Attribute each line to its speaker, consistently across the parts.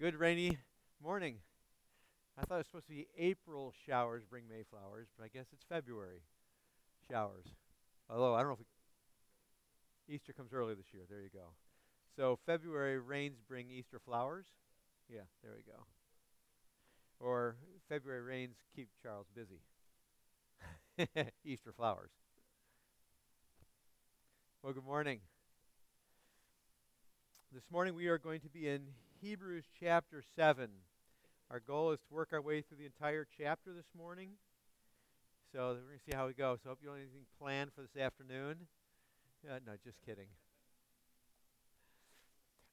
Speaker 1: Good rainy morning. I thought it was supposed to be April showers bring Mayflowers, but I guess it's February showers. Although I don't know if Easter comes early this year. There you go. So February rains bring Easter flowers. Yeah, there we go. Or February rains keep Charles busy. Easter flowers. Well, good morning. This morning we are going to be in Hebrews chapter 7. Our goal is to work our way through the entire chapter this morning. So we're going to see how we go. So I hope you don't have anything planned for this afternoon. Uh, no, just kidding.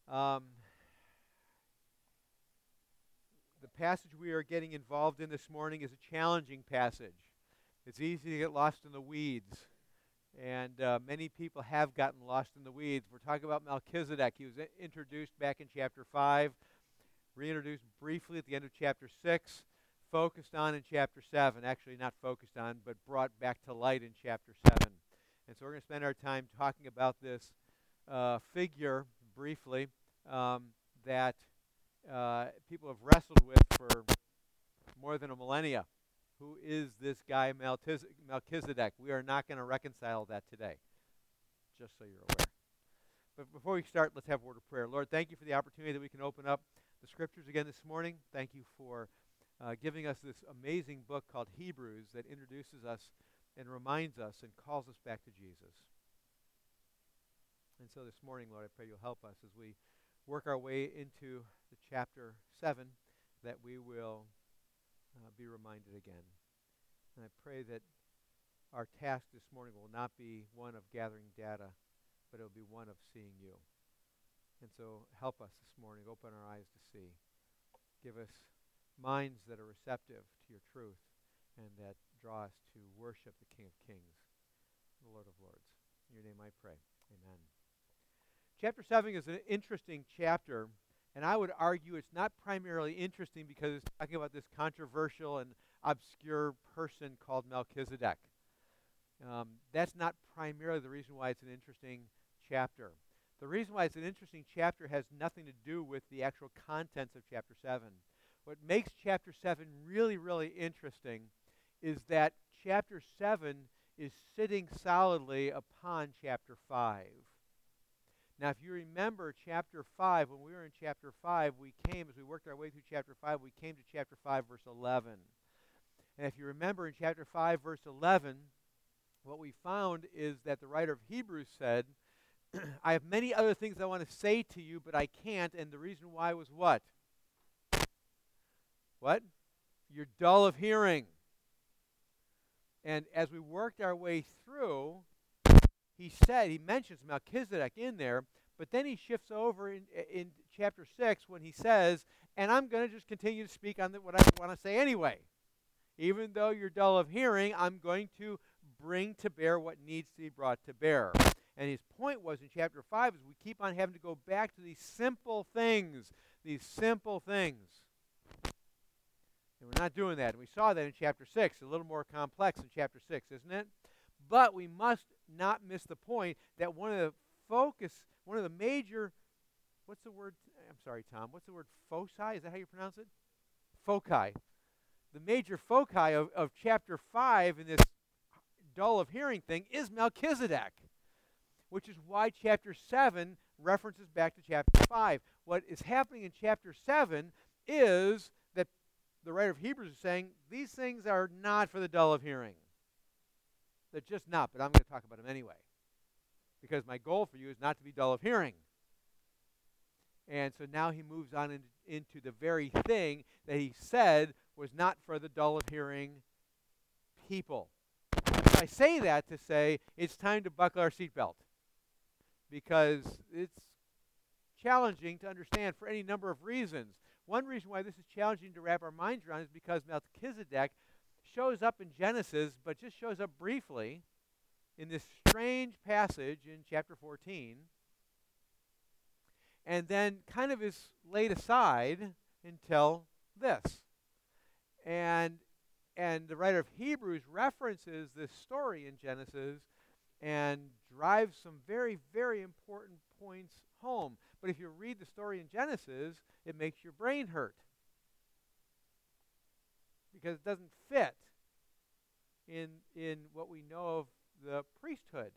Speaker 1: Um, the passage we are getting involved in this morning is a challenging passage. It's easy to get lost in the weeds. And uh, many people have gotten lost in the weeds. We're talking about Melchizedek. He was introduced back in chapter 5, reintroduced briefly at the end of chapter 6, focused on in chapter 7. Actually, not focused on, but brought back to light in chapter 7. And so we're going to spend our time talking about this uh, figure briefly um, that uh, people have wrestled with for more than a millennia who is this guy Melchizedek. We are not going to reconcile that today, just so you're aware. But before we start, let's have a word of prayer. Lord, thank you for the opportunity that we can open up the scriptures again this morning. Thank you for uh, giving us this amazing book called Hebrews that introduces us and reminds us and calls us back to Jesus. And so this morning, Lord, I pray you'll help us as we work our way into the chapter 7 that we will uh, be reminded again. And I pray that our task this morning will not be one of gathering data, but it will be one of seeing you. And so help us this morning, open our eyes to see. Give us minds that are receptive to your truth and that draw us to worship the King of Kings, the Lord of Lords. In your name I pray. Amen. Chapter 7 is an interesting chapter and I would argue it's not primarily interesting because it's talking about this controversial and obscure person called Melchizedek. Um, that's not primarily the reason why it's an interesting chapter. The reason why it's an interesting chapter has nothing to do with the actual contents of chapter 7. What makes chapter 7 really, really interesting is that chapter 7 is sitting solidly upon chapter 5. Now, if you remember chapter 5, when we were in chapter 5, we came, as we worked our way through chapter 5, we came to chapter 5, verse 11. And if you remember in chapter 5, verse 11, what we found is that the writer of Hebrews said, I have many other things I want to say to you, but I can't. And the reason why was what? What? You're dull of hearing. And as we worked our way through, he said, he mentions Melchizedek in there, but then he shifts over in, in chapter 6 when he says, and I'm going to just continue to speak on the, what I want to say anyway. Even though you're dull of hearing, I'm going to bring to bear what needs to be brought to bear. And his point was in chapter 5 is we keep on having to go back to these simple things, these simple things. And we're not doing that. And we saw that in chapter 6, a little more complex in chapter 6, isn't it? But we must not miss the point that one of the focus, one of the major, what's the word? I'm sorry, Tom. What's the word? Foci? Is that how you pronounce it? Foci. The major foci of, of chapter 5 in this dull of hearing thing is Melchizedek, which is why chapter 7 references back to chapter 5. What is happening in chapter 7 is that the writer of Hebrews is saying these things are not for the dull of hearing. They're just not, but I'm going to talk about them anyway. Because my goal for you is not to be dull of hearing. And so now he moves on in, into the very thing that he said was not for the dull of hearing people. I say that to say it's time to buckle our seatbelt because it's challenging to understand for any number of reasons. One reason why this is challenging to wrap our minds around is because Melchizedek shows up in Genesis, but just shows up briefly in this strange passage in chapter 14, and then kind of is laid aside until this. And and the writer of Hebrews references this story in Genesis and drives some very, very important points home. But if you read the story in Genesis, it makes your brain hurt because it doesn't fit in in what we know of the priesthood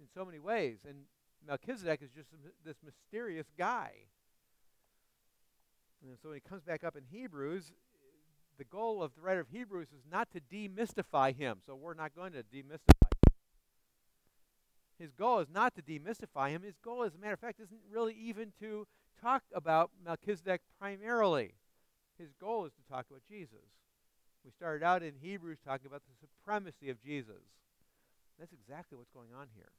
Speaker 1: in so many ways. And Melchizedek is just this mysterious guy. And so when he comes back up in Hebrews, the goal of the writer of Hebrews is not to demystify him. So we're not going to demystify him. His goal is not to demystify him. His goal, as a matter of fact, isn't really even to talk about Melchizedek primarily. His goal is to talk about Jesus. We started out in Hebrews talking about the supremacy of Jesus. That's exactly what's going on here.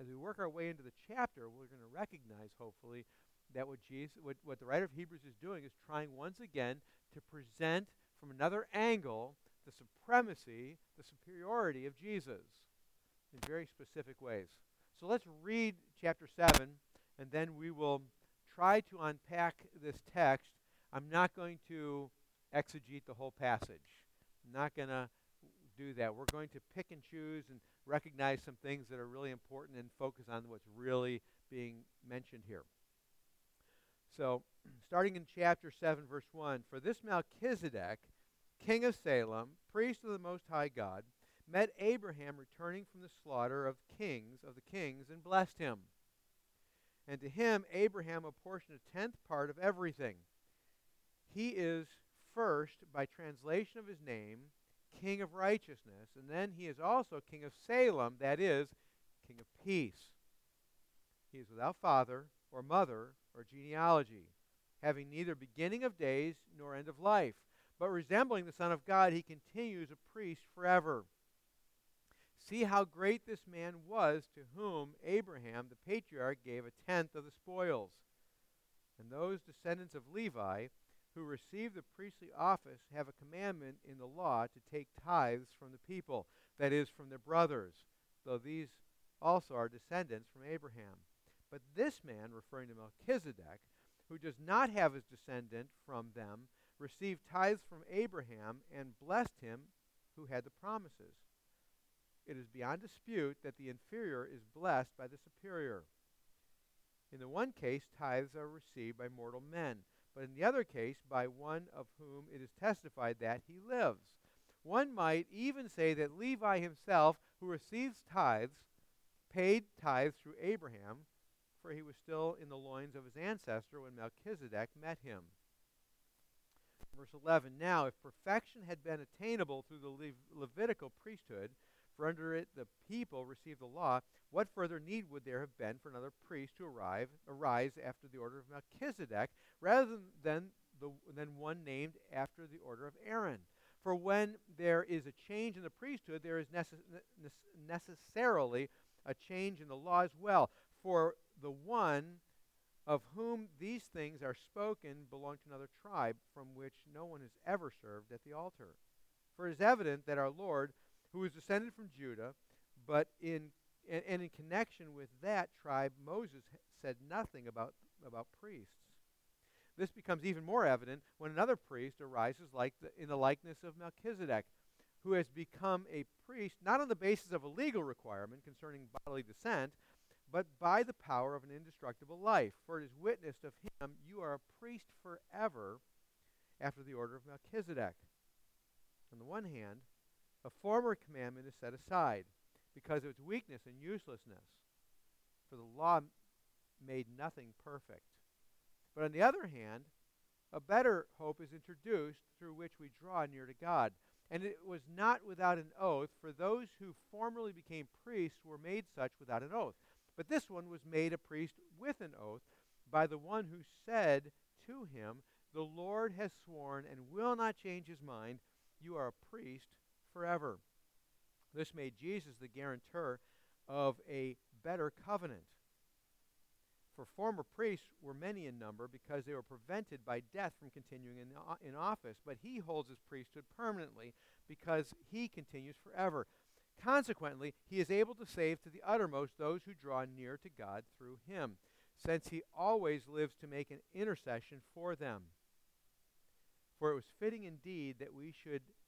Speaker 1: As we work our way into the chapter, we're going to recognize, hopefully, that what, Jesus, what, what the writer of Hebrews is doing is trying once again to present from another angle the supremacy, the superiority of Jesus in very specific ways. So let's read chapter 7, and then we will try to unpack this text. I'm not going to exegete the whole passage. I'm not going to do that. We're going to pick and choose and recognize some things that are really important and focus on what's really being mentioned here. So, starting in chapter 7, verse 1 For this Melchizedek, king of Salem, priest of the Most High God, met Abraham returning from the slaughter of kings of the kings and blessed him. And to him Abraham apportioned a tenth part of everything. He is first, by translation of his name, king of righteousness, and then he is also king of Salem, that is, king of peace. He is without father or mother or genealogy, having neither beginning of days nor end of life. But resembling the Son of God, he continues a priest forever. See how great this man was to whom Abraham the patriarch gave a tenth of the spoils. And those descendants of Levi who receive the priestly office have a commandment in the law to take tithes from the people, that is, from their brothers, though these also are descendants from Abraham. But this man, referring to Melchizedek, who does not have his descendant from them, received tithes from Abraham and blessed him who had the promises. It is beyond dispute that the inferior is blessed by the superior. In the one case, tithes are received by mortal men, but in the other case, by one of whom it is testified that he lives. One might even say that Levi himself, who receives tithes, paid tithes through Abraham, for he was still in the loins of his ancestor when Melchizedek met him. Verse 11 Now, if perfection had been attainable through the Le- Levitical priesthood, for under it the people received the law, what further need would there have been for another priest to arrive, arise after the order of Melchizedek, rather than, the, than one named after the order of Aaron? For when there is a change in the priesthood, there is necess- necessarily a change in the law as well. For the one of whom these things are spoken belonged to another tribe from which no one has ever served at the altar. For it is evident that our Lord, who is descended from Judah, but in and, and in connection with that tribe, Moses said nothing about, about priests. This becomes even more evident when another priest arises like the, in the likeness of Melchizedek, who has become a priest not on the basis of a legal requirement concerning bodily descent, but by the power of an indestructible life. For it is witnessed of him, you are a priest forever after the order of Melchizedek. On the one hand, a former commandment is set aside because of its weakness and uselessness. For the law made nothing perfect. But on the other hand, a better hope is introduced through which we draw near to God. And it was not without an oath, for those who formerly became priests were made such without an oath. But this one was made a priest with an oath by the one who said to him, The Lord has sworn and will not change his mind. You are a priest forever. This made Jesus the guarantor of a better covenant. For former priests were many in number because they were prevented by death from continuing in, in office, but he holds his priesthood permanently because he continues forever. Consequently, he is able to save to the uttermost those who draw near to God through him, since he always lives to make an intercession for them. For it was fitting indeed that we should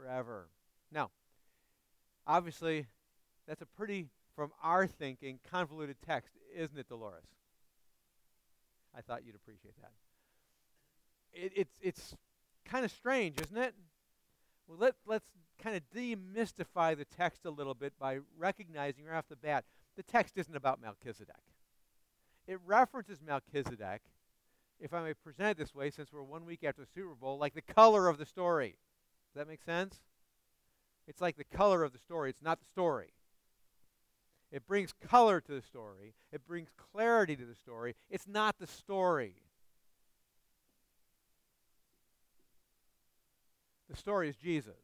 Speaker 1: forever. Now, obviously, that's a pretty, from our thinking, convoluted text, isn't it, Dolores? I thought you'd appreciate that. It, it's it's kind of strange, isn't it? Well, let, let's kind of demystify the text a little bit by recognizing right off the bat the text isn't about Melchizedek. It references Melchizedek, if I may present it this way, since we're one week after the Super Bowl, like the color of the story. Does that make sense? It's like the color of the story, it's not the story. It brings color to the story, it brings clarity to the story. It's not the story. The story is Jesus.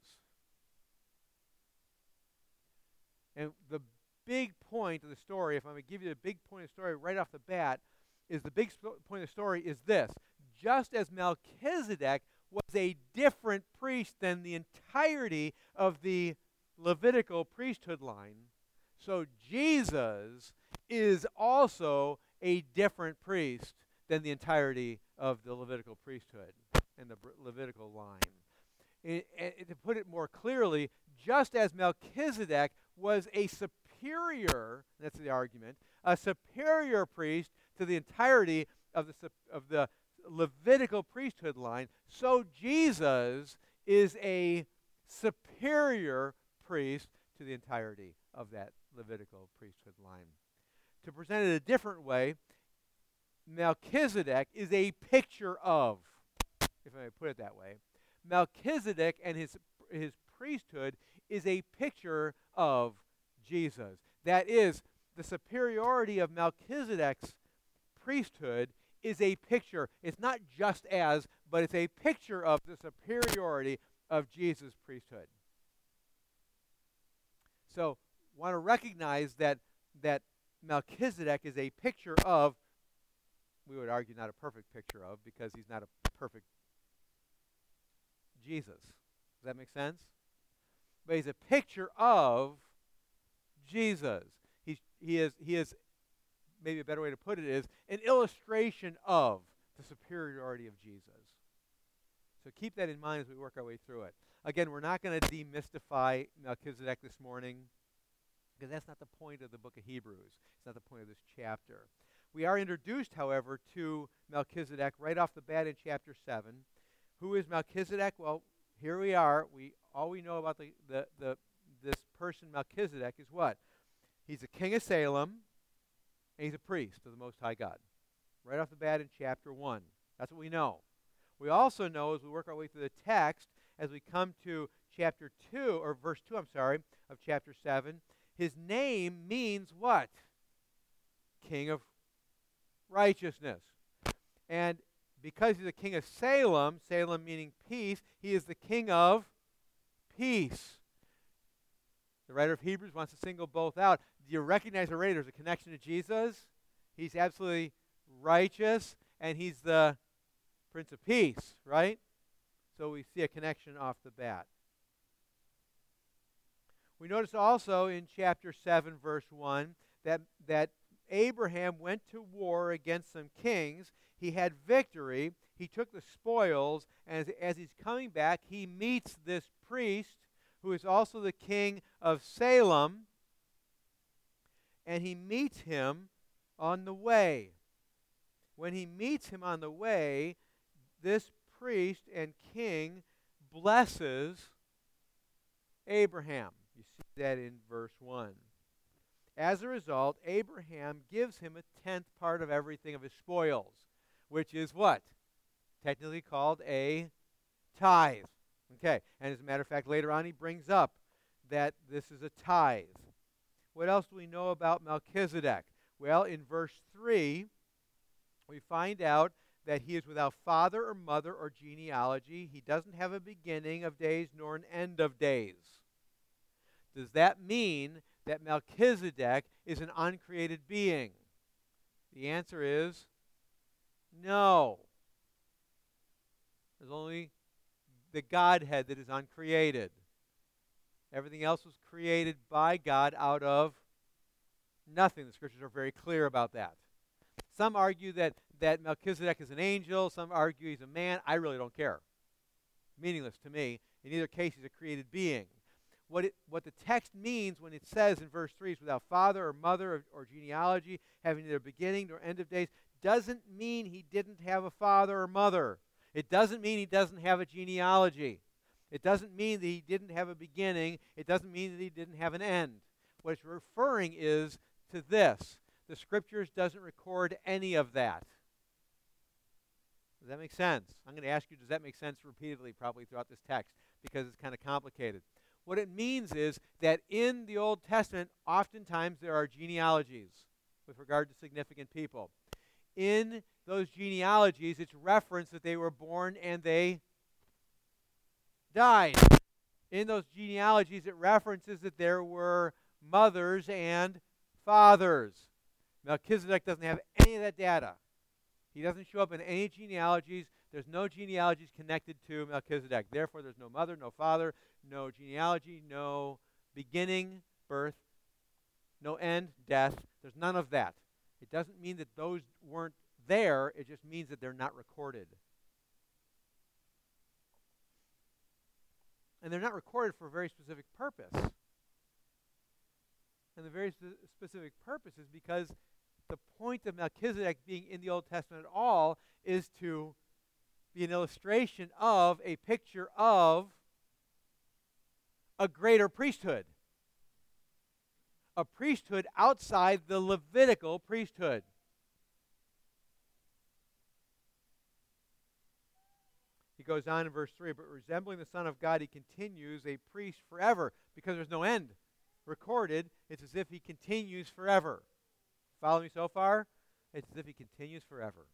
Speaker 1: And the big point of the story, if I'm going to give you the big point of the story right off the bat, is the big sp- point of the story is this. Just as Melchizedek was a different priest than the entirety of the Levitical priesthood line, so Jesus is also a different priest than the entirety of the Levitical priesthood and the Levitical line. It, it, to put it more clearly, just as Melchizedek was a superior, that's the argument, a superior priest to the entirety of the, of the Levitical priesthood line, so Jesus is a superior priest to the entirety of that Levitical priesthood line. To present it a different way, Melchizedek is a picture of, if I may put it that way, Melchizedek and his, his priesthood is a picture of Jesus. That is, the superiority of Melchizedek's priesthood is a picture. It's not just as, but it's a picture of the superiority of Jesus' priesthood. So, want to recognize that that Melchizedek is a picture of we would argue not a perfect picture of because he's not a perfect Jesus. Does that make sense? But he's a picture of Jesus. He's, he, is, he is, maybe a better way to put it is, an illustration of the superiority of Jesus. So keep that in mind as we work our way through it. Again, we're not going to demystify Melchizedek this morning because that's not the point of the book of Hebrews. It's not the point of this chapter. We are introduced, however, to Melchizedek right off the bat in chapter 7. Who is Melchizedek? Well, here we are. We all we know about the, the, the this person Melchizedek is what? He's a king of Salem, and he's a priest of the Most High God. Right off the bat in chapter 1. That's what we know. We also know as we work our way through the text, as we come to chapter 2, or verse 2, I'm sorry, of chapter 7, his name means what? King of righteousness. And because he's the king of Salem, Salem meaning peace, he is the king of peace. The writer of Hebrews wants to single both out. You recognize already there's a connection to Jesus? He's absolutely righteous, and he's the Prince of Peace, right? So we see a connection off the bat. We notice also in chapter 7, verse 1, that, that Abraham went to war against some kings. He had victory. He took the spoils. And as, as he's coming back, he meets this priest who is also the king of Salem. And he meets him on the way. When he meets him on the way, this priest and king blesses Abraham. You see that in verse 1. As a result, Abraham gives him a tenth part of everything of his spoils, which is what? Technically called a tithe. Okay, and as a matter of fact, later on he brings up that this is a tithe. What else do we know about Melchizedek? Well, in verse 3, we find out that he is without father or mother or genealogy. He doesn't have a beginning of days nor an end of days. Does that mean that Melchizedek is an uncreated being? The answer is no. There's only the Godhead that is uncreated. Everything else was created by God out of nothing. The scriptures are very clear about that. Some argue that, that Melchizedek is an angel. Some argue he's a man. I really don't care. Meaningless to me. In either case, he's a created being. What, it, what the text means when it says in verse 3 is without father or mother or, or genealogy, having neither beginning nor end of days, doesn't mean he didn't have a father or mother. It doesn't mean he doesn't have a genealogy. It doesn't mean that he didn't have a beginning. It doesn't mean that he didn't have an end. What it's referring is to this. The scriptures doesn't record any of that. Does that make sense? I'm going to ask you, does that make sense repeatedly, probably throughout this text, because it's kind of complicated. What it means is that in the Old Testament, oftentimes there are genealogies with regard to significant people. In those genealogies, it's referenced that they were born and they died. In those genealogies, it references that there were mothers and fathers. Melchizedek doesn't have any of that data. He doesn't show up in any genealogies. There's no genealogies connected to Melchizedek. Therefore, there's no mother, no father, no genealogy, no beginning, birth, no end, death. There's none of that. It doesn't mean that those weren't there, it just means that they're not recorded. And they're not recorded for a very specific purpose. And the very sp- specific purpose is because the point of Melchizedek being in the Old Testament at all is to be an illustration of a picture of a greater priesthood. A priesthood outside the Levitical priesthood. Goes on in verse 3 But resembling the Son of God, he continues a priest forever because there's no end recorded. It's as if he continues forever. Follow me so far? It's as if he continues forever.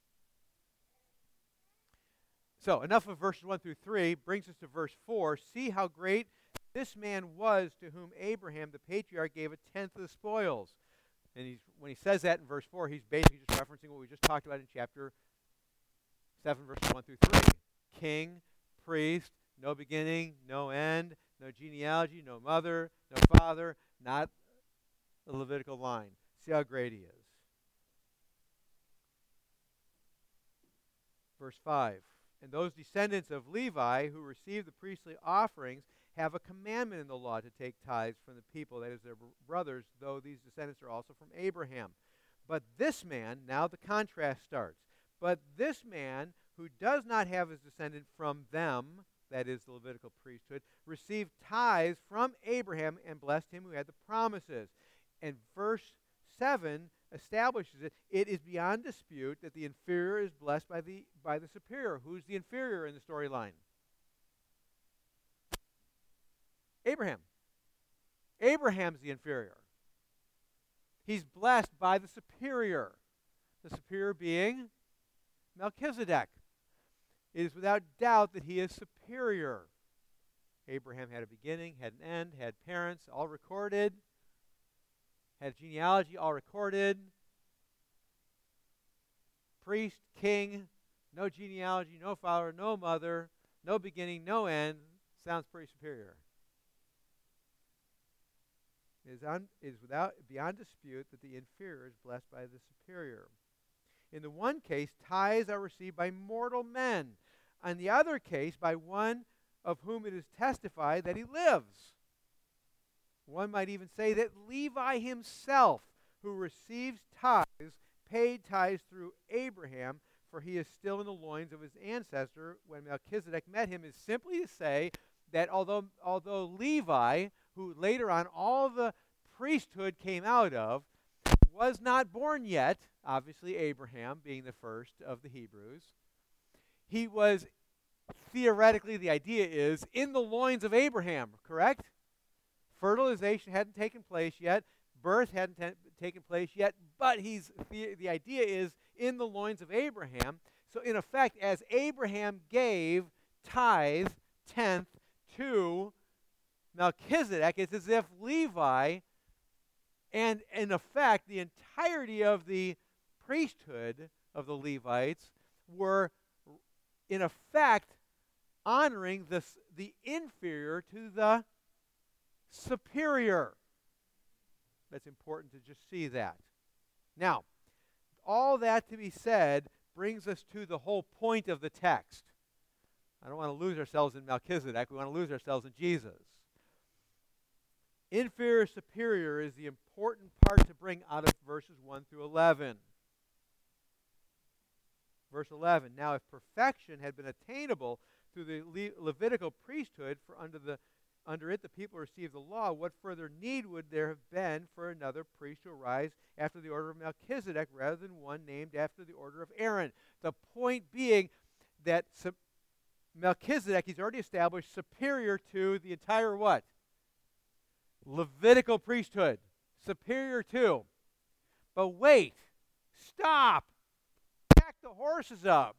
Speaker 1: So, enough of verses 1 through 3 brings us to verse 4. See how great this man was to whom Abraham, the patriarch, gave a tenth of the spoils. And when he says that in verse 4, he's basically just referencing what we just talked about in chapter 7, verses 1 through 3. King, priest, no beginning, no end, no genealogy, no mother, no father, not the Levitical line. See how great he is. Verse 5 And those descendants of Levi who received the priestly offerings have a commandment in the law to take tithes from the people, that is, their brothers, though these descendants are also from Abraham. But this man, now the contrast starts. But this man who does not have his descendant from them, that is the Levitical priesthood, received tithes from Abraham and blessed him who had the promises. And verse 7 establishes it. It is beyond dispute that the inferior is blessed by the, by the superior. Who's the inferior in the storyline? Abraham. Abraham's the inferior. He's blessed by the superior. The superior being Melchizedek. It is without doubt that he is superior. Abraham had a beginning, had an end, had parents, all recorded, had genealogy, all recorded. Priest, king, no genealogy, no father, no mother, no beginning, no end. Sounds pretty superior. It is, un, it is without beyond dispute that the inferior is blessed by the superior. In the one case, tithes are received by mortal men. In the other case, by one of whom it is testified that he lives. One might even say that Levi himself, who receives tithes, paid tithes through Abraham, for he is still in the loins of his ancestor when Melchizedek met him, is simply to say that although, although Levi, who later on all the priesthood came out of, was not born yet, obviously Abraham being the first of the Hebrews, he was theoretically, the idea is, in the loins of Abraham, correct? Fertilization hadn't taken place yet, birth hadn't t- taken place yet, but he's the, the idea is in the loins of Abraham. So, in effect, as Abraham gave tithe, tenth, to Melchizedek, it's as if Levi And in effect, the entirety of the priesthood of the Levites were, in effect, honoring the, the inferior to the superior. That's important to just see that. Now, all that to be said brings us to the whole point of the text. I don't want to lose ourselves in Melchizedek. We want to lose ourselves in Jesus. Inferior superior is the important part to bring out of verses 1 through 11. Verse 11 Now, if perfection had been attainable through the Le- Levitical priesthood, for under, the, under it the people received the law, what further need would there have been for another priest to arise after the order of Melchizedek rather than one named after the order of Aaron? The point being that Melchizedek, he's already established, superior to the entire what? Levitical priesthood. Superior to. But wait, stop. The horses up.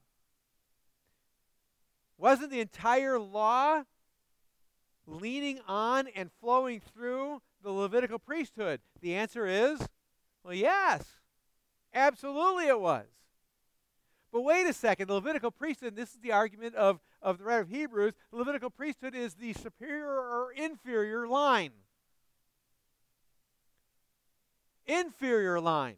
Speaker 1: Wasn't the entire law leaning on and flowing through the Levitical priesthood? The answer is well, yes. Absolutely it was. But wait a second, the Levitical priesthood, this is the argument of, of the writer of Hebrews, the Levitical priesthood is the superior or inferior line. Inferior line.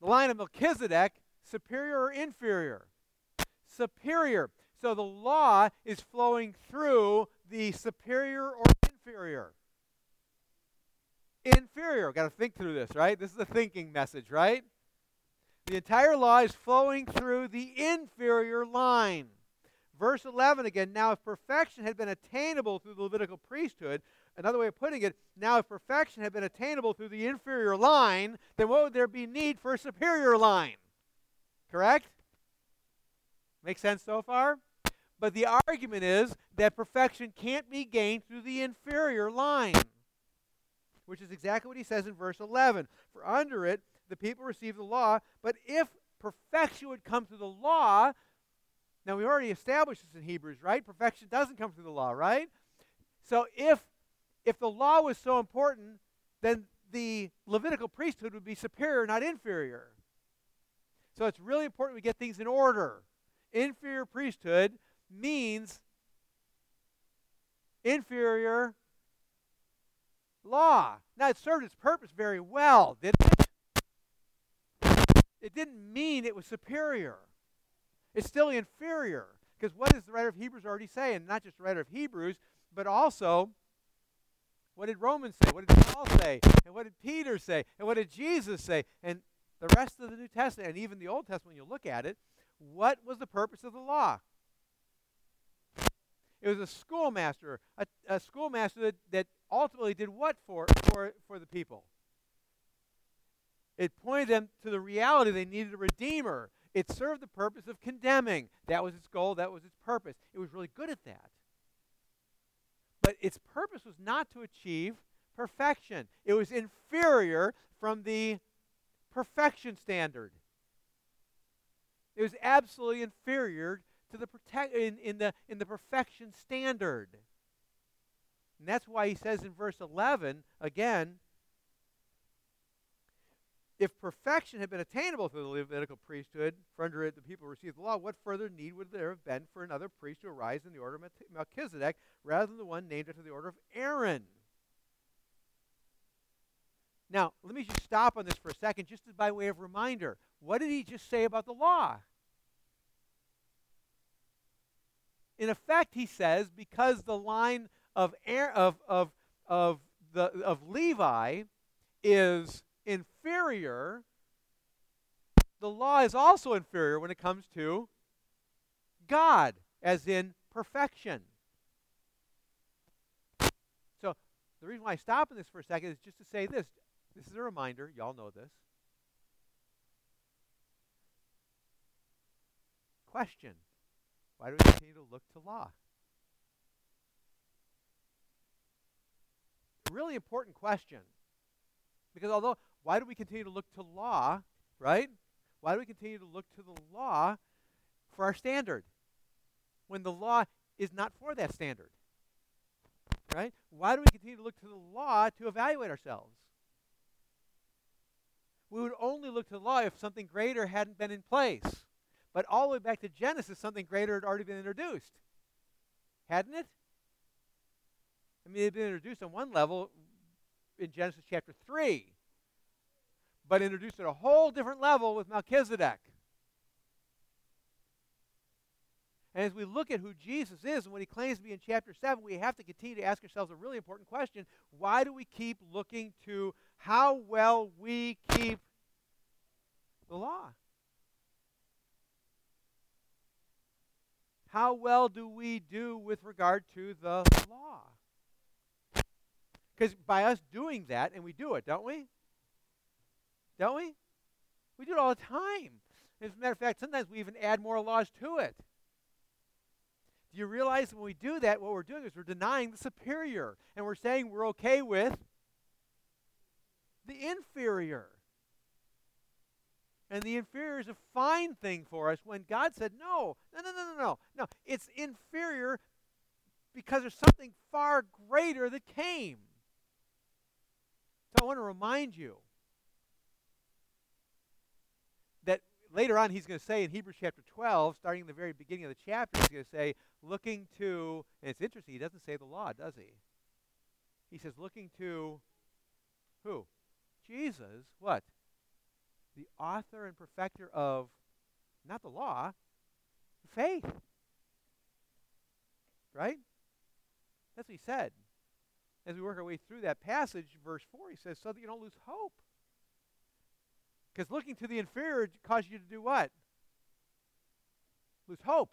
Speaker 1: The line of Melchizedek, superior or inferior? Superior. So the law is flowing through the superior or inferior inferior. Got to think through this, right? This is a thinking message, right? The entire law is flowing through the inferior line. Verse 11 again, now if perfection had been attainable through the Levitical priesthood, another way of putting it, now if perfection had been attainable through the inferior line, then what would there be need for a superior line? Correct? Make sense so far? But the argument is that perfection can't be gained through the inferior line which is exactly what he says in verse 11. For under it, the people receive the law, but if perfection would come through the law, now we already established this in Hebrews, right? Perfection doesn't come through the law, right? So if if the law was so important, then the Levitical priesthood would be superior, not inferior. So it's really important we get things in order. Inferior priesthood means inferior law. Now, it served its purpose very well, didn't it? It didn't mean it was superior. It's still inferior. Because what does the writer of Hebrews already say? And not just the writer of Hebrews, but also what did Romans say? What did Paul say? And what did Peter say? And what did Jesus say? And the rest of the New Testament, and even the Old Testament, when you look at it, what was the purpose of the law? It was a schoolmaster, a, a schoolmaster that, that ultimately did what for, for, for the people? It pointed them to the reality they needed a redeemer. It served the purpose of condemning. That was its goal, that was its purpose. It was really good at that. But its purpose was not to achieve perfection, it was inferior from the perfection standard. It was absolutely inferior to the protect in, in the in the perfection standard. And that's why he says in verse 11 again, if perfection had been attainable through the Levitical priesthood, for under it the people received the law, what further need would there have been for another priest to arise in the order of Melchizedek rather than the one named after the order of Aaron? Now, let me just stop on this for a second, just by way of reminder. What did he just say about the law? In effect, he says, because the line of, of, of, of, the, of Levi is inferior, the law is also inferior when it comes to God, as in perfection. So, the reason why I stop in this for a second is just to say this. This is a reminder. Y'all know this. Question why do we continue to look to law? Really important question. Because although, why do we continue to look to law, right? Why do we continue to look to the law for our standard when the law is not for that standard? Right? Why do we continue to look to the law to evaluate ourselves? We would only look to the law if something greater hadn't been in place. But all the way back to Genesis, something greater had already been introduced. Hadn't it? I mean, it had been introduced on one level in Genesis chapter 3, but introduced at a whole different level with Melchizedek. And as we look at who Jesus is and what he claims to be in chapter 7, we have to continue to ask ourselves a really important question. Why do we keep looking to how well we keep the law? How well do we do with regard to the law? Because by us doing that, and we do it, don't we? Don't we? We do it all the time. As a matter of fact, sometimes we even add more laws to it. Do you realize when we do that, what we're doing is we're denying the superior, and we're saying we're okay with the inferior. And the inferior is a fine thing for us when God said, no, no, no, no, no, no. No, it's inferior because there's something far greater that came. So I want to remind you that later on he's going to say in Hebrews chapter 12, starting in the very beginning of the chapter, he's going to say, looking to, and it's interesting, he doesn't say the law, does he? He says, looking to who? Jesus, what? The author and perfecter of, not the law, faith. Right? That's what he said. As we work our way through that passage, verse 4, he says, so that you don't lose hope. Because looking to the inferior causes you to do what? Lose hope.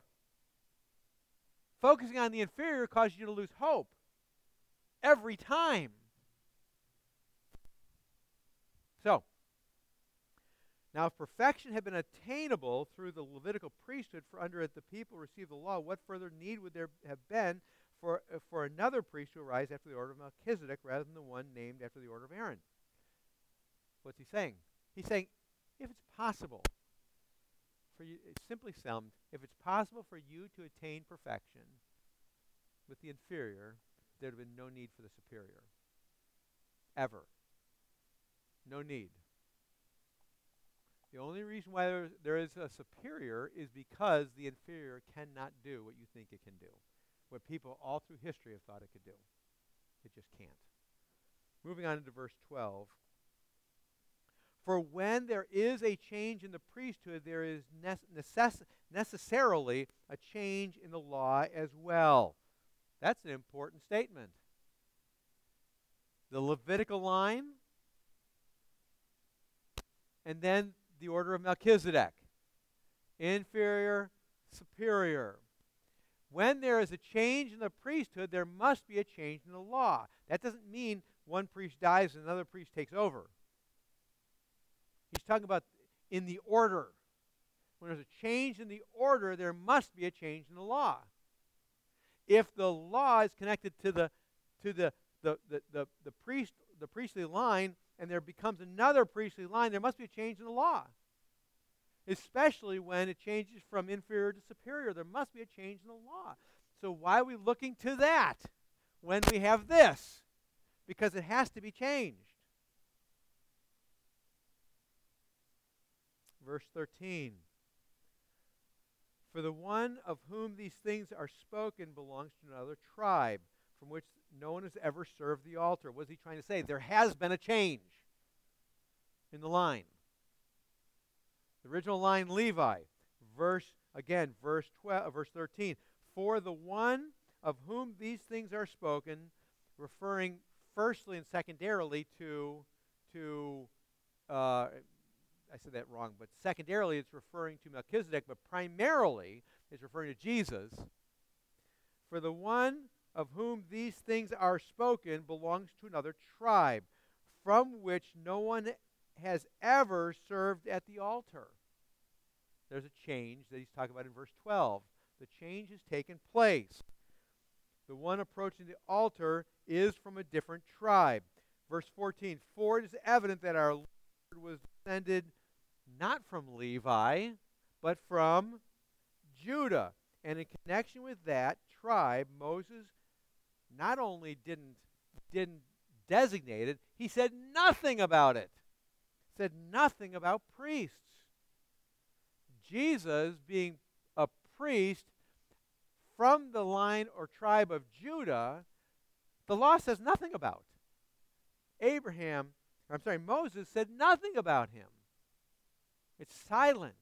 Speaker 1: Focusing on the inferior causes you to lose hope. Every time. So, now if perfection had been attainable through the Levitical priesthood, for under it the people received the law, what further need would there have been for, uh, for another priest to arise after the order of Melchizedek rather than the one named after the order of Aaron? What's he saying? He's saying, if it's possible for you, it's simply summed, if it's possible for you to attain perfection with the inferior, there'd have been no need for the superior. Ever. No need. The only reason why there, there is a superior is because the inferior cannot do what you think it can do. What people all through history have thought it could do. It just can't. Moving on to verse 12. For when there is a change in the priesthood, there is necess- necessarily a change in the law as well. That's an important statement. The Levitical line, and then the order of Melchizedek inferior, superior. When there is a change in the priesthood, there must be a change in the law. That doesn't mean one priest dies and another priest takes over. He's talking about in the order. When there's a change in the order, there must be a change in the law. If the law is connected to the to the the, the, the, the priest the priestly line and there becomes another priestly line, there must be a change in the law. Especially when it changes from inferior to superior. There must be a change in the law. So why are we looking to that when we have this? Because it has to be changed. Verse 13. For the one of whom these things are spoken belongs to another tribe, from which no one has ever served the altar. What is he trying to say? There has been a change in the line. The original line, Levi, verse again, verse 12, verse 13. For the one of whom these things are spoken, referring firstly and secondarily to to uh, I said that wrong, but secondarily it's referring to Melchizedek, but primarily it's referring to Jesus. For the one of whom these things are spoken belongs to another tribe, from which no one has ever served at the altar. There's a change that he's talking about in verse 12. The change has taken place. The one approaching the altar is from a different tribe. Verse 14 For it is evident that our Lord was descended not from Levi, but from Judah. And in connection with that tribe, Moses not only didn't didn't designate it, he said nothing about it. Said nothing about priests. Jesus being a priest from the line or tribe of Judah, the law says nothing about. Abraham, I'm sorry, Moses said nothing about him. It's silent.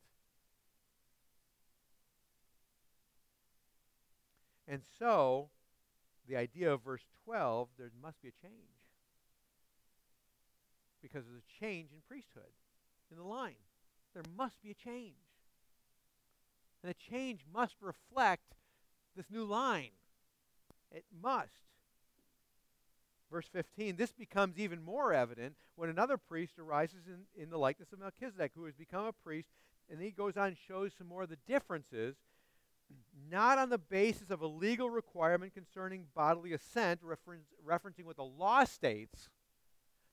Speaker 1: And so, the idea of verse 12, there must be a change. Because there's a change in priesthood in the line. There must be a change. And the change must reflect this new line. It must. Verse 15, this becomes even more evident when another priest arises in, in the likeness of Melchizedek, who has become a priest, and he goes on and shows some more of the differences, not on the basis of a legal requirement concerning bodily assent, referencing what the law states.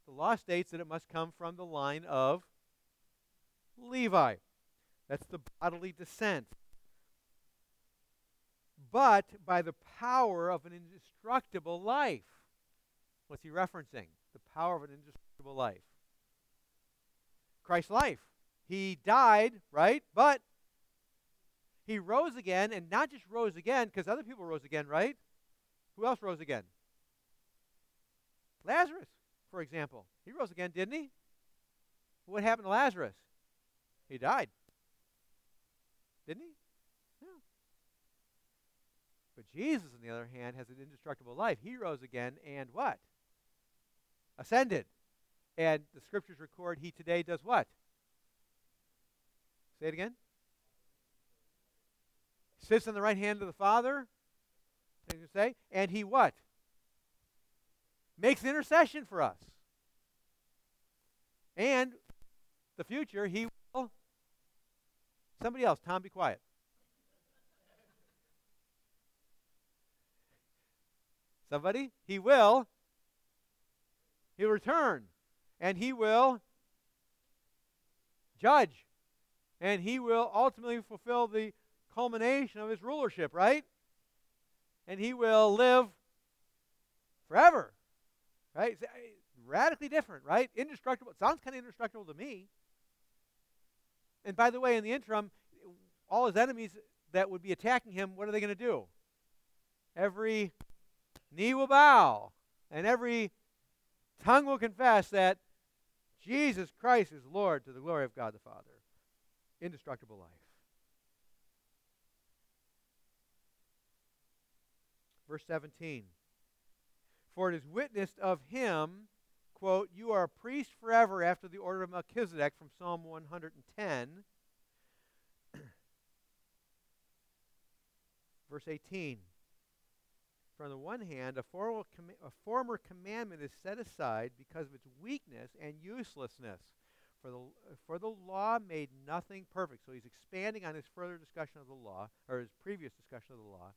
Speaker 1: The law states that it must come from the line of Levi. That's the bodily descent but by the power of an indestructible life. What's he referencing? The power of an indestructible life. Christ's life. He died, right? But he rose again, and not just rose again, because other people rose again, right? Who else rose again? Lazarus, for example. He rose again, didn't he? What happened to Lazarus? He died. Didn't he? Yeah. But Jesus, on the other hand, has an indestructible life. He rose again and what? Ascended. And the scriptures record he today does what? Say it again. Sits on the right hand of the Father. Say, and he what? Makes intercession for us. And the future, he will. Somebody else, Tom, be quiet. Somebody? He will. He'll return. And he will judge. And he will ultimately fulfill the culmination of his rulership, right? And he will live forever. Right? It's uh, radically different, right? Indestructible. It Sounds kind of indestructible to me. And by the way, in the interim, all his enemies that would be attacking him, what are they going to do? Every knee will bow, and every tongue will confess that Jesus Christ is Lord to the glory of God the Father. Indestructible life. Verse 17. For it is witnessed of him, quote, You are a priest forever after the order of Melchizedek from Psalm 110. Verse 18. For on the one hand, a a former commandment is set aside because of its weakness and uselessness. For the, for the law made nothing perfect. So he's expanding on his further discussion of the law, or his previous discussion of the law.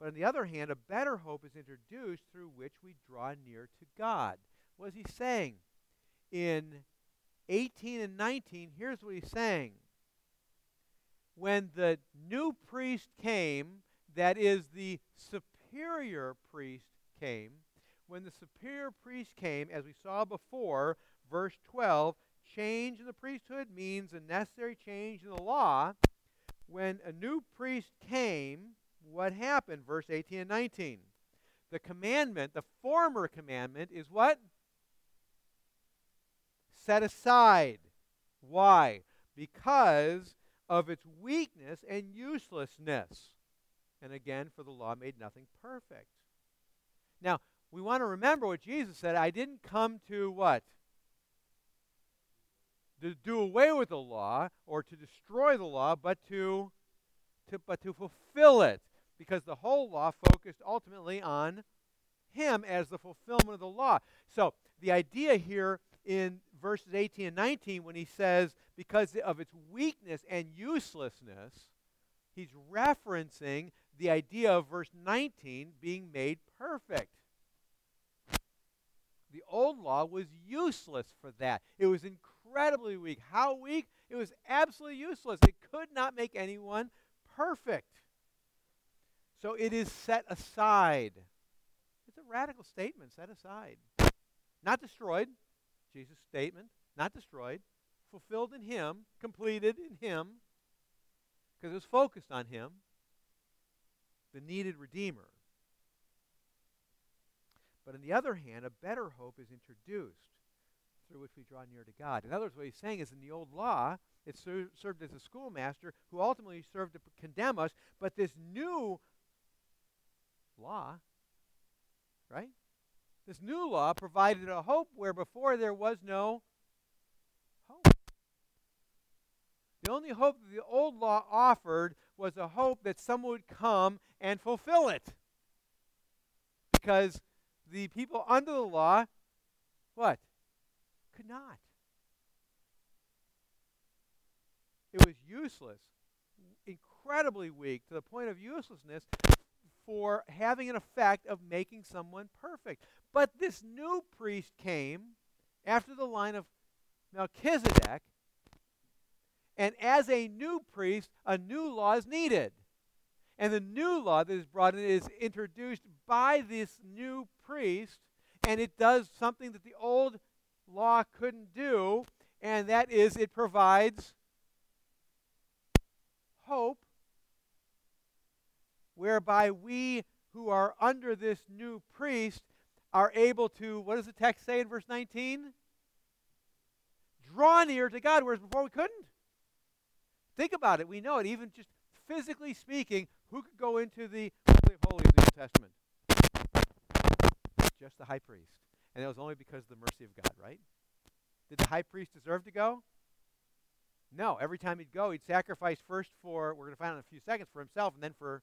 Speaker 1: But on the other hand, a better hope is introduced through which we draw near to God. What is he saying? In 18 and 19, here's what he's saying. When the new priest came, that is the superior superior priest came, when the superior priest came, as we saw before, verse 12, change in the priesthood means a necessary change in the law. When a new priest came, what happened? Verse 18 and 19. The commandment, the former commandment, is what? Set aside. Why? Because of its weakness and uselessness. And again, for the law made nothing perfect. Now, we want to remember what Jesus said I didn't come to what? To do away with the law or to destroy the law, but to, to, but to fulfill it. Because the whole law focused ultimately on him as the fulfillment of the law. So the idea here in verses 18 and 19, when he says, because of its weakness and uselessness, he's referencing the idea of verse 19 being made perfect. The old law was useless for that. It was incredibly weak. How weak? It was absolutely useless. It could not make anyone perfect. So it is set aside. It's a radical statement set aside. Not destroyed, Jesus' statement, not destroyed, fulfilled in Him, completed in Him, because it was focused on Him, the needed Redeemer. But on the other hand, a better hope is introduced through which we draw near to God. In other words, what he's saying is in the old law, it ser- served as a schoolmaster who ultimately served to p- condemn us, but this new law, right? This new law provided a hope where before there was no hope. The only hope that the old law offered was a hope that someone would come and fulfill it. Because the people under the law, what? Could not. It was useless, incredibly weak, to the point of uselessness for having an effect of making someone perfect. But this new priest came after the line of Melchizedek, and as a new priest, a new law is needed. And the new law that is brought in is introduced by this new priest, and it does something that the old law couldn't do, and that is it provides hope whereby we who are under this new priest are able to, what does the text say in verse 19? Draw near to God, whereas before we couldn't. Think about it. We know it. Even just physically speaking, who could go into the Holy of Holies of the New Testament? Just the high priest. And it was only because of the mercy of God, right? Did the high priest deserve to go? No. Every time he'd go, he'd sacrifice first for, we're going to find out in a few seconds, for himself and then for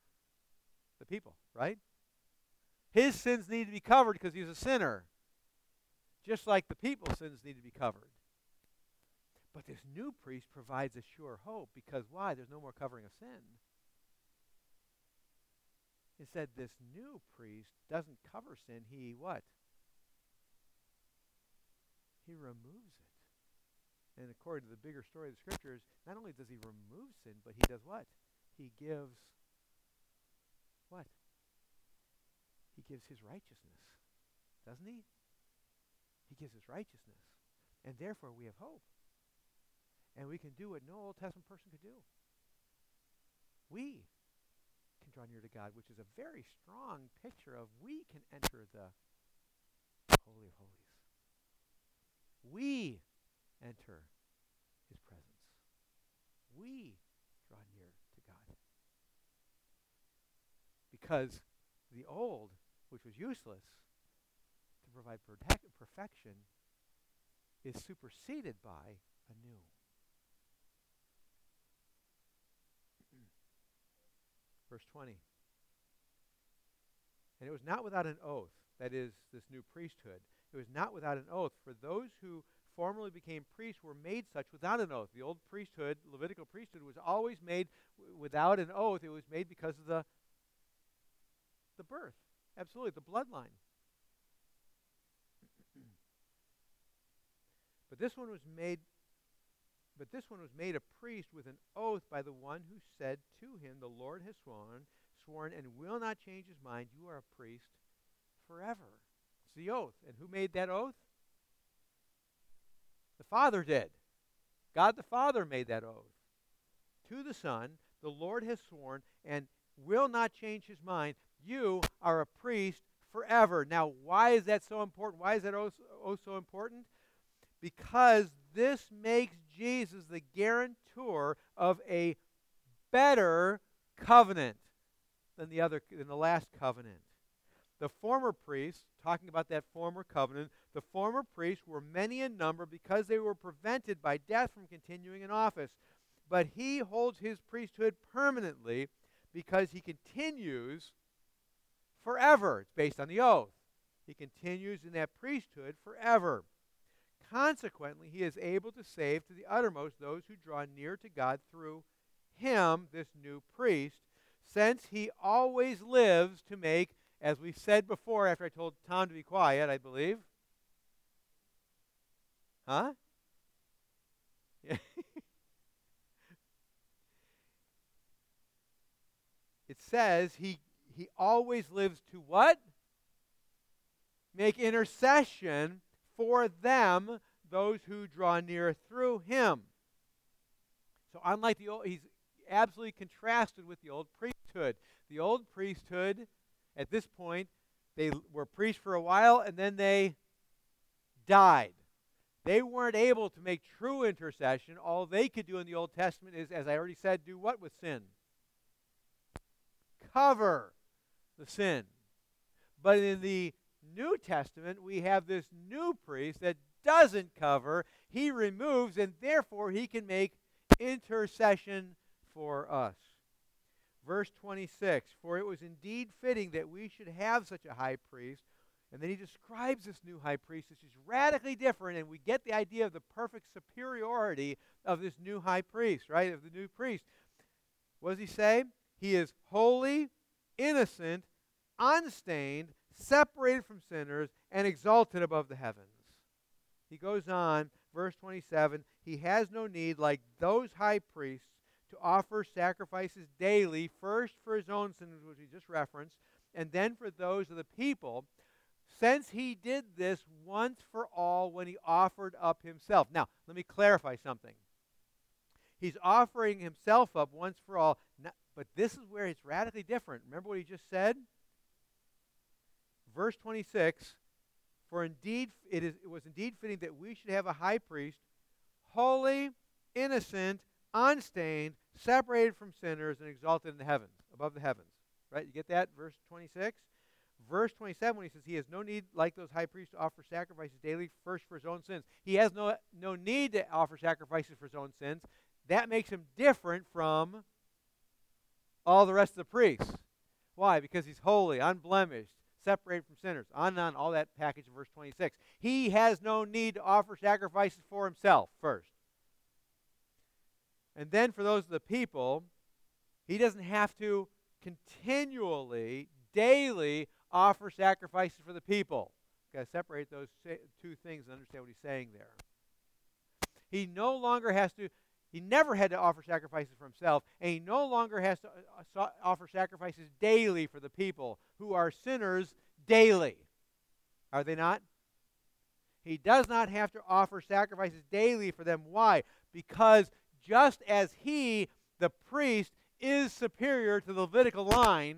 Speaker 1: the people, right? His sins need to be covered because he's a sinner. Just like the people's sins need to be covered. But this new priest provides a sure hope because why? There's no more covering of sin. Instead, this new priest doesn't cover sin. He what? He removes it. And according to the bigger story of the scriptures, not only does he remove sin, but he does what? He gives what? He gives his righteousness. Doesn't he? He gives his righteousness. And therefore we have hope. And we can do what no Old Testament person could do. We can draw near to God, which is a very strong picture of we can enter the Holy of Holies. We enter his presence. We draw near to God. Because the old, which was useless to provide perfection, is superseded by a new. Verse 20. And it was not without an oath, that is, this new priesthood. It was not without an oath, for those who formerly became priests were made such without an oath. The old priesthood, Levitical priesthood, was always made w- without an oath. It was made because of the, the birth. Absolutely, the bloodline. but this one was made but this one was made a priest with an oath by the one who said to him, The Lord has sworn, sworn and will not change his mind. You are a priest forever. It's the oath. And who made that oath? The Father did. God the Father made that oath. To the Son, the Lord has sworn and will not change his mind. You are a priest forever. Now, why is that so important? Why is that oath, oh oath so important? Because this makes Jesus the guarantor of a better covenant than the other than the last covenant. The former priests, talking about that former covenant, the former priests were many in number because they were prevented by death from continuing in office. But he holds his priesthood permanently because he continues forever. It's based on the oath. He continues in that priesthood forever. Consequently, he is able to save to the uttermost those who draw near to God through him, this new priest, since he always lives to make, as we said before, after I told Tom to be quiet, I believe. Huh? It says he he always lives to what? make intercession for them, those who draw near through him. So, unlike the old, he's absolutely contrasted with the old priesthood. The old priesthood, at this point, they were priests for a while and then they died. They weren't able to make true intercession. All they could do in the Old Testament is, as I already said, do what with sin? Cover the sin. But in the New Testament, we have this new priest that doesn't cover, he removes, and therefore he can make intercession for us. Verse 26 For it was indeed fitting that we should have such a high priest and then he describes this new high priest, which is radically different, and we get the idea of the perfect superiority of this new high priest, right? Of the new priest. What does he say? He is holy, innocent, unstained, separated from sinners, and exalted above the heavens. He goes on, verse 27 He has no need, like those high priests, to offer sacrifices daily, first for his own sins, which he just referenced, and then for those of the people since he did this once for all when he offered up himself. Now, let me clarify something. He's offering himself up once for all, but this is where it's radically different. Remember what he just said? Verse 26 For indeed it, is, it was indeed fitting that we should have a high priest, holy, innocent, unstained, separated from sinners, and exalted in the heavens, above the heavens. Right? You get that? Verse 26? verse 27 when he says he has no need like those high priests to offer sacrifices daily first for his own sins he has no, no need to offer sacrifices for his own sins that makes him different from all the rest of the priests why because he's holy unblemished separated from sinners on and on all that package in verse 26 he has no need to offer sacrifices for himself first and then for those of the people he doesn't have to continually daily offer sacrifices for the people. Got to separate those two things and understand what he's saying there. He no longer has to, he never had to offer sacrifices for himself, and he no longer has to uh, uh offer sacrifices daily for the people who are sinners daily. Are they not? He does not have to offer sacrifices daily for them. Why? Because just as he, the priest, is superior to the Levitical line,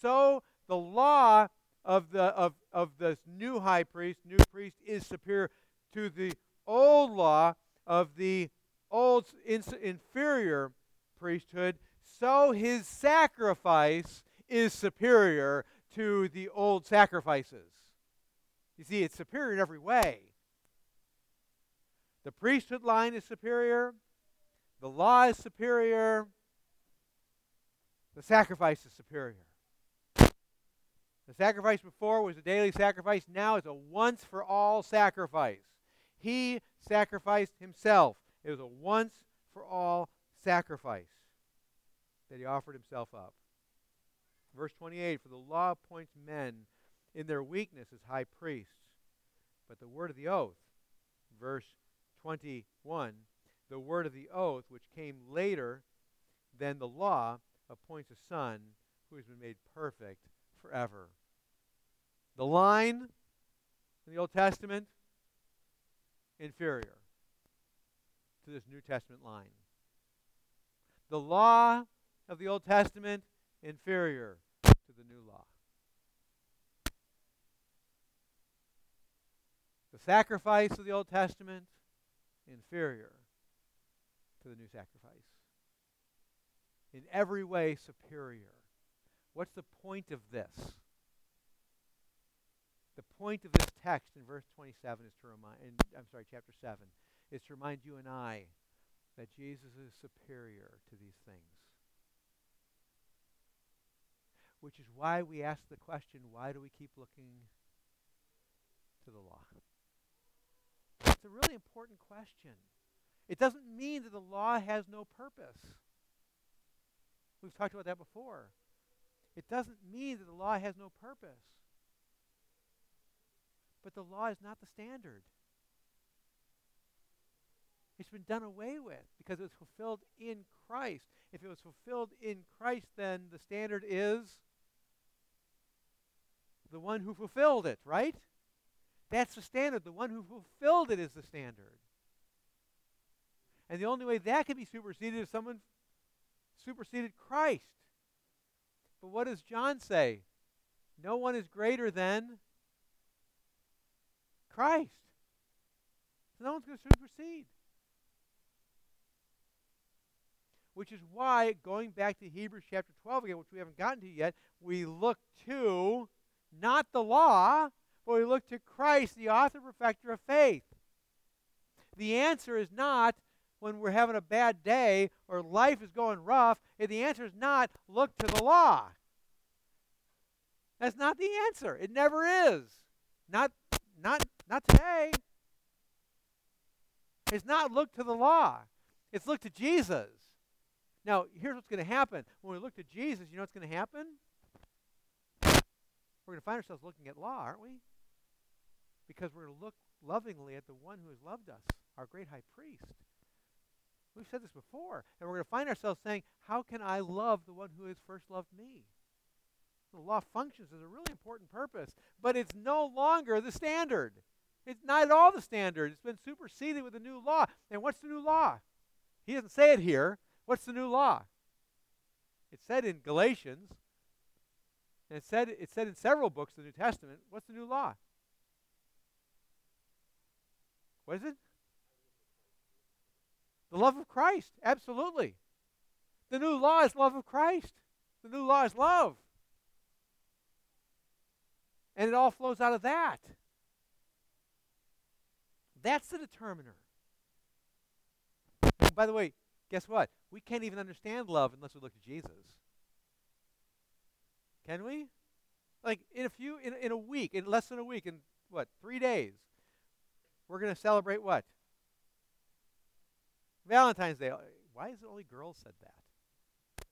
Speaker 1: so the law of the of, of this new high priest, new priest, is superior to the old law of the old inferior priesthood, so his sacrifice is superior to the old sacrifices. You see, it's superior in every way. The priesthood line is superior, the law is superior, the sacrifice is superior. The sacrifice before was a daily sacrifice. Now it's a once for all sacrifice. He sacrificed himself. It was a once for all sacrifice that he offered himself up. Verse 28 For the law appoints men in their weakness as high priests, but the word of the oath, verse 21, the word of the oath, which came later than the law, appoints a son who has been made perfect forever. The line in the Old Testament, inferior to this New Testament line. The law of the Old Testament, inferior to the new law. The sacrifice of the Old Testament, inferior to the new sacrifice. In every way, superior. What's the point of this? The point of this text in verse 27 is to remind, in, I'm sorry, chapter 7, is to remind you and I that Jesus is superior to these things. Which is why we ask the question why do we keep looking to the law? It's a really important question. It doesn't mean that the law has no purpose. We've talked about that before. It doesn't mean that the law has no purpose. But the law is not the standard. It's been done away with because it was fulfilled in Christ. If it was fulfilled in Christ, then the standard is the one who fulfilled it, right? That's the standard. The one who fulfilled it is the standard. And the only way that can be superseded is someone superseded Christ. But what does John say? No one is greater than Christ. So no one's going to supersede. Which is why, going back to Hebrews chapter 12 again, which we haven't gotten to yet, we look to not the law, but we look to Christ, the author perfecter of faith. The answer is not when we're having a bad day or life is going rough, the answer is not look to the law. That's not the answer. It never is. Not not not today. It's not look to the law. It's look to Jesus. Now, here's what's going to happen. When we look to Jesus, you know what's going to happen? We're going to find ourselves looking at law, aren't we? Because we're going to look lovingly at the one who has loved us, our great high priest. We've said this before. And we're going to find ourselves saying, How can I love the one who has first loved me? The law functions as a really important purpose, but it's no longer the standard. It's not at all the standard. It's been superseded with a new law. And what's the new law? He doesn't say it here. What's the new law? It said in Galatians, and it said it said in several books of the New Testament. What's the new law? What is it? The love of Christ. Absolutely. The new law is love of Christ. The new law is love. And it all flows out of that. That's the determiner. By the way, guess what? We can't even understand love unless we look to Jesus. Can we? Like in a few in, in a week, in less than a week, in what, three days, we're gonna celebrate what? Valentine's Day. Why is it only girls said that?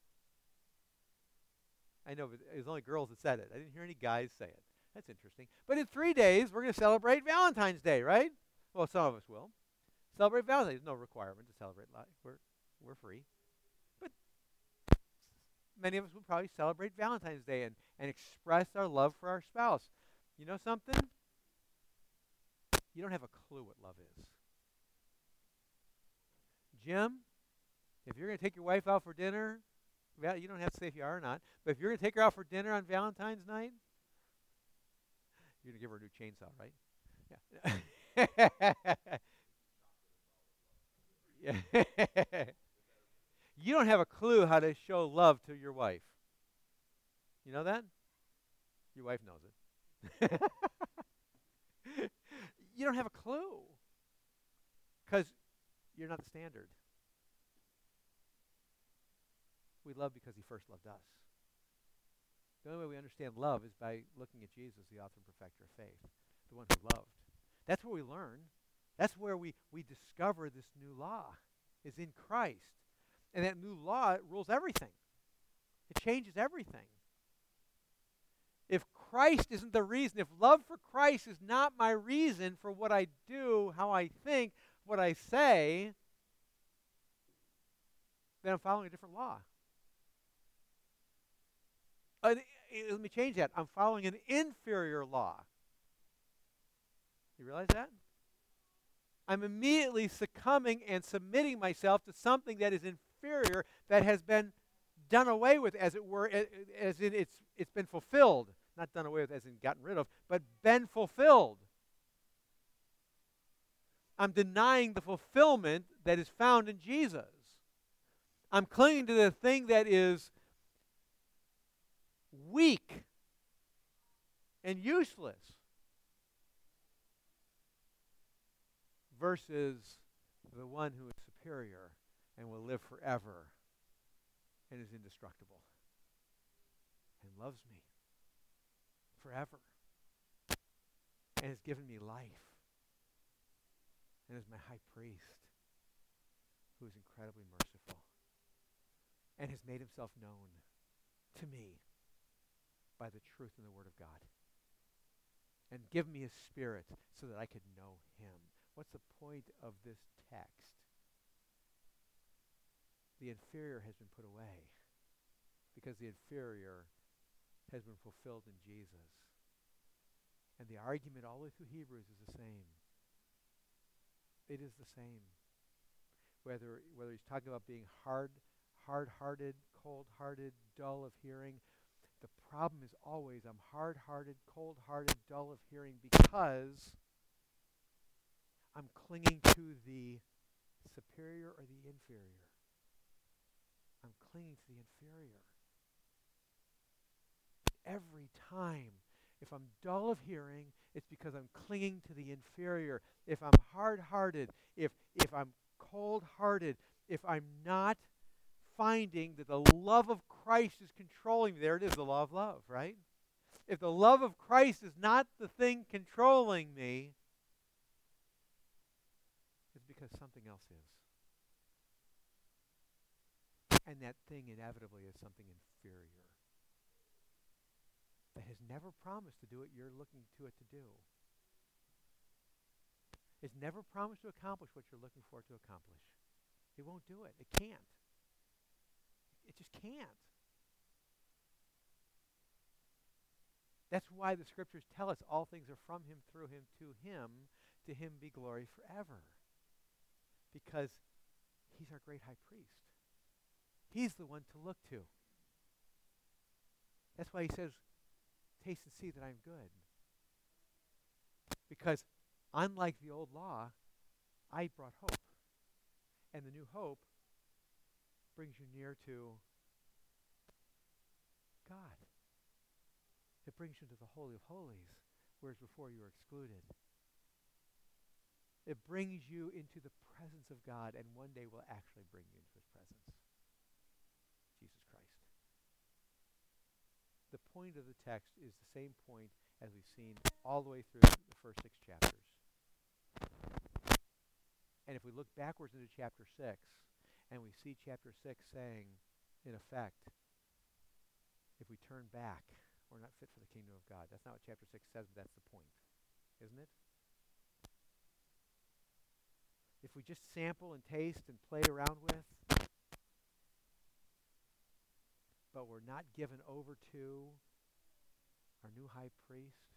Speaker 1: I know, but it was only girls that said it. I didn't hear any guys say it. That's interesting. But in three days, we're going to celebrate Valentine's Day, right? Well, some of us will. Celebrate Valentine's. There's no requirement to celebrate. We're, we're free. Many of us will probably celebrate Valentine's Day and, and express our love for our spouse. You know something? You don't have a clue what love is. Jim, if you're going to take your wife out for dinner, well, you don't have to say if you are or not, but if you're going to take her out for dinner on Valentine's night, you're going to give her a new chainsaw, right? Yeah. you don't have a clue how to show love to your wife. You know that? Your wife knows it. you don't have a clue because you're not the standard. We love because he first loved us. The only way we understand love is by looking at Jesus, the author and perfecter of faith, the one who loved. That's where we learn. That's where we, we discover this new law is in Christ. And that new law rules everything. It changes everything. If Christ isn't the reason, if love for Christ is not my reason for what I do, how I think, what I say, then I'm following a different law. Uh, let me change that. I'm following an inferior law. You realize that? I'm immediately succumbing and submitting myself to something that is inferior, that has been done away with, as it were, as in it's, it's been fulfilled. Not done away with as in gotten rid of, but been fulfilled. I'm denying the fulfillment that is found in Jesus. I'm clinging to the thing that is weak and useless versus the one who is superior and will live forever and is indestructible and loves me forever and has given me life and is my high priest who is incredibly merciful and has made himself known to me by the truth in the Word of God. And give me his spirit so that I could know him. What's the point of this text? The inferior has been put away because the inferior has been fulfilled in Jesus. And the argument all the way through Hebrews is the same. It is the same. Whether whether he's talking about being hard hard-hearted, cold-hearted, dull of hearing, the problem is always I'm hard-hearted, cold-hearted, dull of hearing because I'm clinging to the superior or the inferior. Clinging to the inferior. Every time if I'm dull of hearing, it's because I'm clinging to the inferior. If I'm hard hearted, if, if I'm cold hearted, if I'm not finding that the love of Christ is controlling me, there it is, the law of love, right? If the love of Christ is not the thing controlling me, it's because something else is. And that thing inevitably is something inferior that has never promised to do what you're looking to it to do. It's never promised to accomplish what you're looking for to accomplish. It won't do it. It can't. It just can't. That's why the scriptures tell us all things are from him, through him, to him. To him be glory forever. Because he's our great high priest. He's the one to look to. That's why he says, taste and see that I'm good. Because unlike the old law, I brought hope. And the new hope brings you near to God. It brings you to the Holy of Holies, whereas before you were excluded. It brings you into the presence of God, and one day will actually bring you into his presence. Jesus Christ the point of the text is the same point as we've seen all the way through the first six chapters. And if we look backwards into chapter 6, and we see chapter 6 saying, in effect, if we turn back, we're not fit for the kingdom of God. That's not what chapter 6 says, but that's the point, isn't it? If we just sample and taste and play around with, but we're not given over to our new high priest,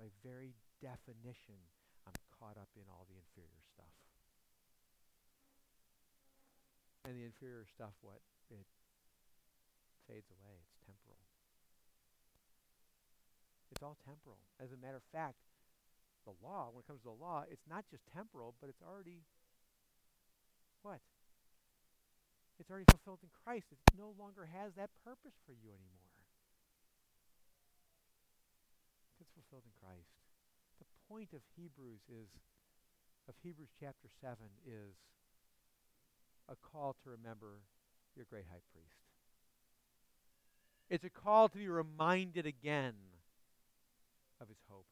Speaker 1: by very definition, I'm caught up in all the inferior stuff. And the inferior stuff, what? It fades away. It's temporal. It's all temporal. As a matter of fact, the law, when it comes to the law, it's not just temporal, but it's already what? It's already fulfilled in Christ. It no longer has that purpose for you anymore. It's fulfilled in Christ. The point of Hebrews is, of Hebrews chapter 7 is a call to remember your great high priest. It's a call to be reminded again of his hope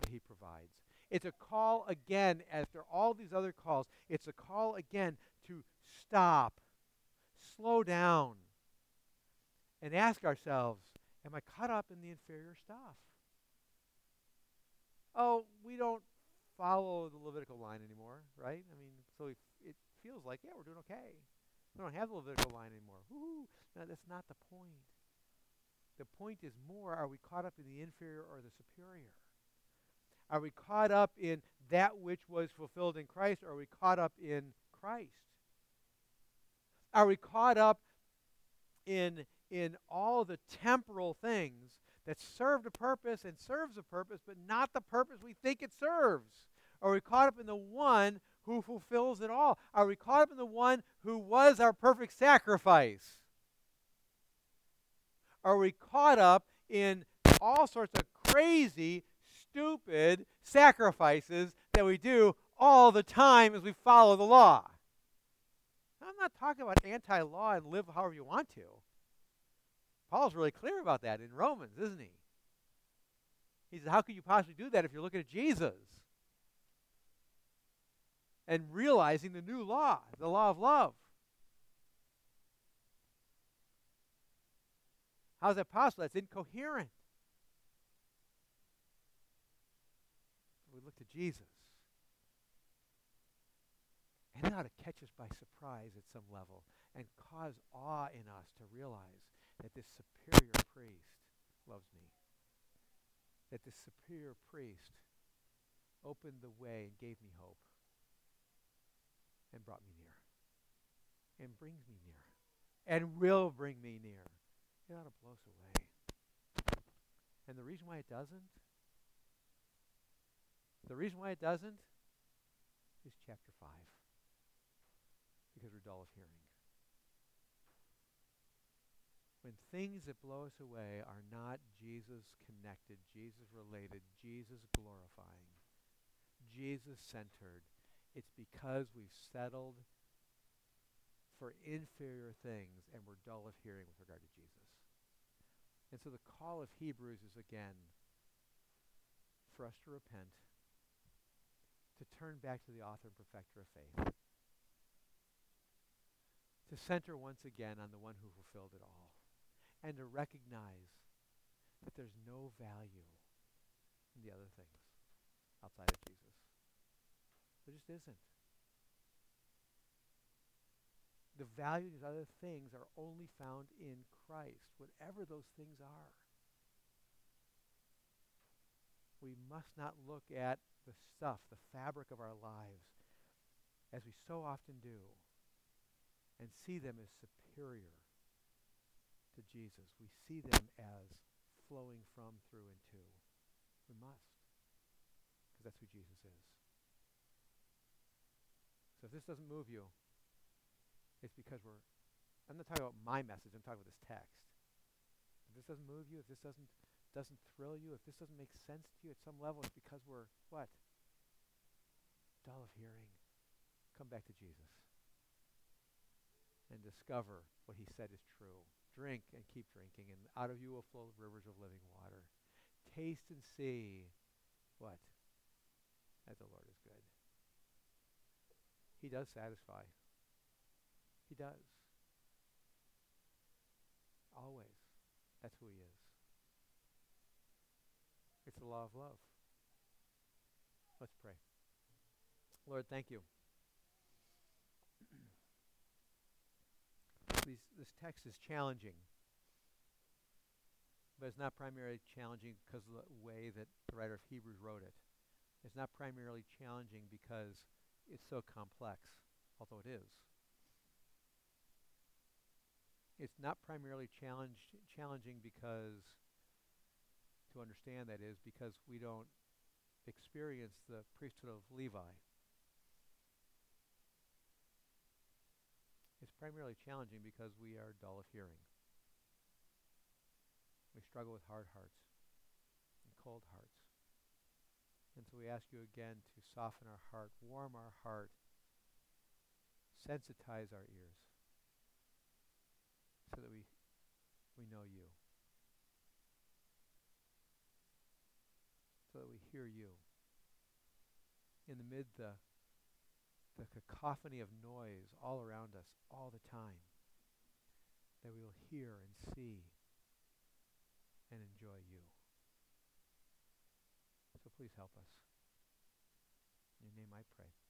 Speaker 1: that he provides. It's a call again, after all these other calls, it's a call again to stop, slow down, and ask ourselves Am I caught up in the inferior stuff? Oh, we don't follow the Levitical line anymore, right? I mean, so it feels like, yeah, we're doing okay. We don't have the Levitical line anymore. Woo-hoo. No, that's not the point. The point is more are we caught up in the inferior or the superior? Are we caught up in that which was fulfilled in Christ or are we caught up in Christ? Are we caught up in, in all the temporal things that served a purpose and serves a purpose, but not the purpose we think it serves? Are we caught up in the one who fulfills it all? Are we caught up in the one who was our perfect sacrifice? Are we caught up in all sorts of crazy, stupid sacrifices that we do all the time as we follow the law? I'm not talking about anti law and live however you want to. Paul's really clear about that in Romans, isn't he? He says, How could you possibly do that if you're looking at Jesus? And realizing the new law, the law of love. How's that possible? That's incoherent. We look to Jesus. And it ought to catch us by surprise at some level and cause awe in us to realize that this superior priest loves me. that this superior priest opened the way and gave me hope and brought me near and brings me near and will bring me near. It ought to blow us away. And the reason why it doesn't, the reason why it doesn't is chapter 5. Because we're dull of hearing. When things that blow us away are not Jesus connected, Jesus related, Jesus glorifying, Jesus centered, it's because we've settled for inferior things and we're dull of hearing with regard to Jesus. And so the call of Hebrews is again for us to repent, to turn back to the author and perfecter of faith, to center once again on the one who fulfilled it all and to recognize that there's no value in the other things outside of Jesus. There just isn't. The value of these other things are only found in Christ, whatever those things are. We must not look at the stuff, the fabric of our lives, as we so often do, and see them as superior to Jesus. We see them as flowing from, through, and to. We must, because that's who Jesus is. So if this doesn't move you, it's because we're, I'm not talking about my message, I'm talking about this text. If this doesn't move you, if this doesn't doesn't thrill you, if this doesn't make sense to you at some level, it's because we're what? Dull of hearing. Come back to Jesus and discover what he said is true. Drink and keep drinking, and out of you will flow rivers of living water. Taste and see what? That the Lord is good. He does satisfy. He does. Always. That's who he is. It's the law of love. Let's pray. Lord, thank you. these, this text is challenging, but it's not primarily challenging because of the way that the writer of Hebrews wrote it. It's not primarily challenging because it's so complex, although it is. It's not primarily challenged, challenging because, to understand that is, because we don't experience the priesthood of Levi. It's primarily challenging because we are dull of hearing. We struggle with hard hearts and cold hearts. And so we ask you again to soften our heart, warm our heart, sensitize our ears so that we, we know you, so that we hear you. In the mid the the cacophony of noise all around us all the time, that we will hear and see and enjoy you. So please help us. In your name I pray.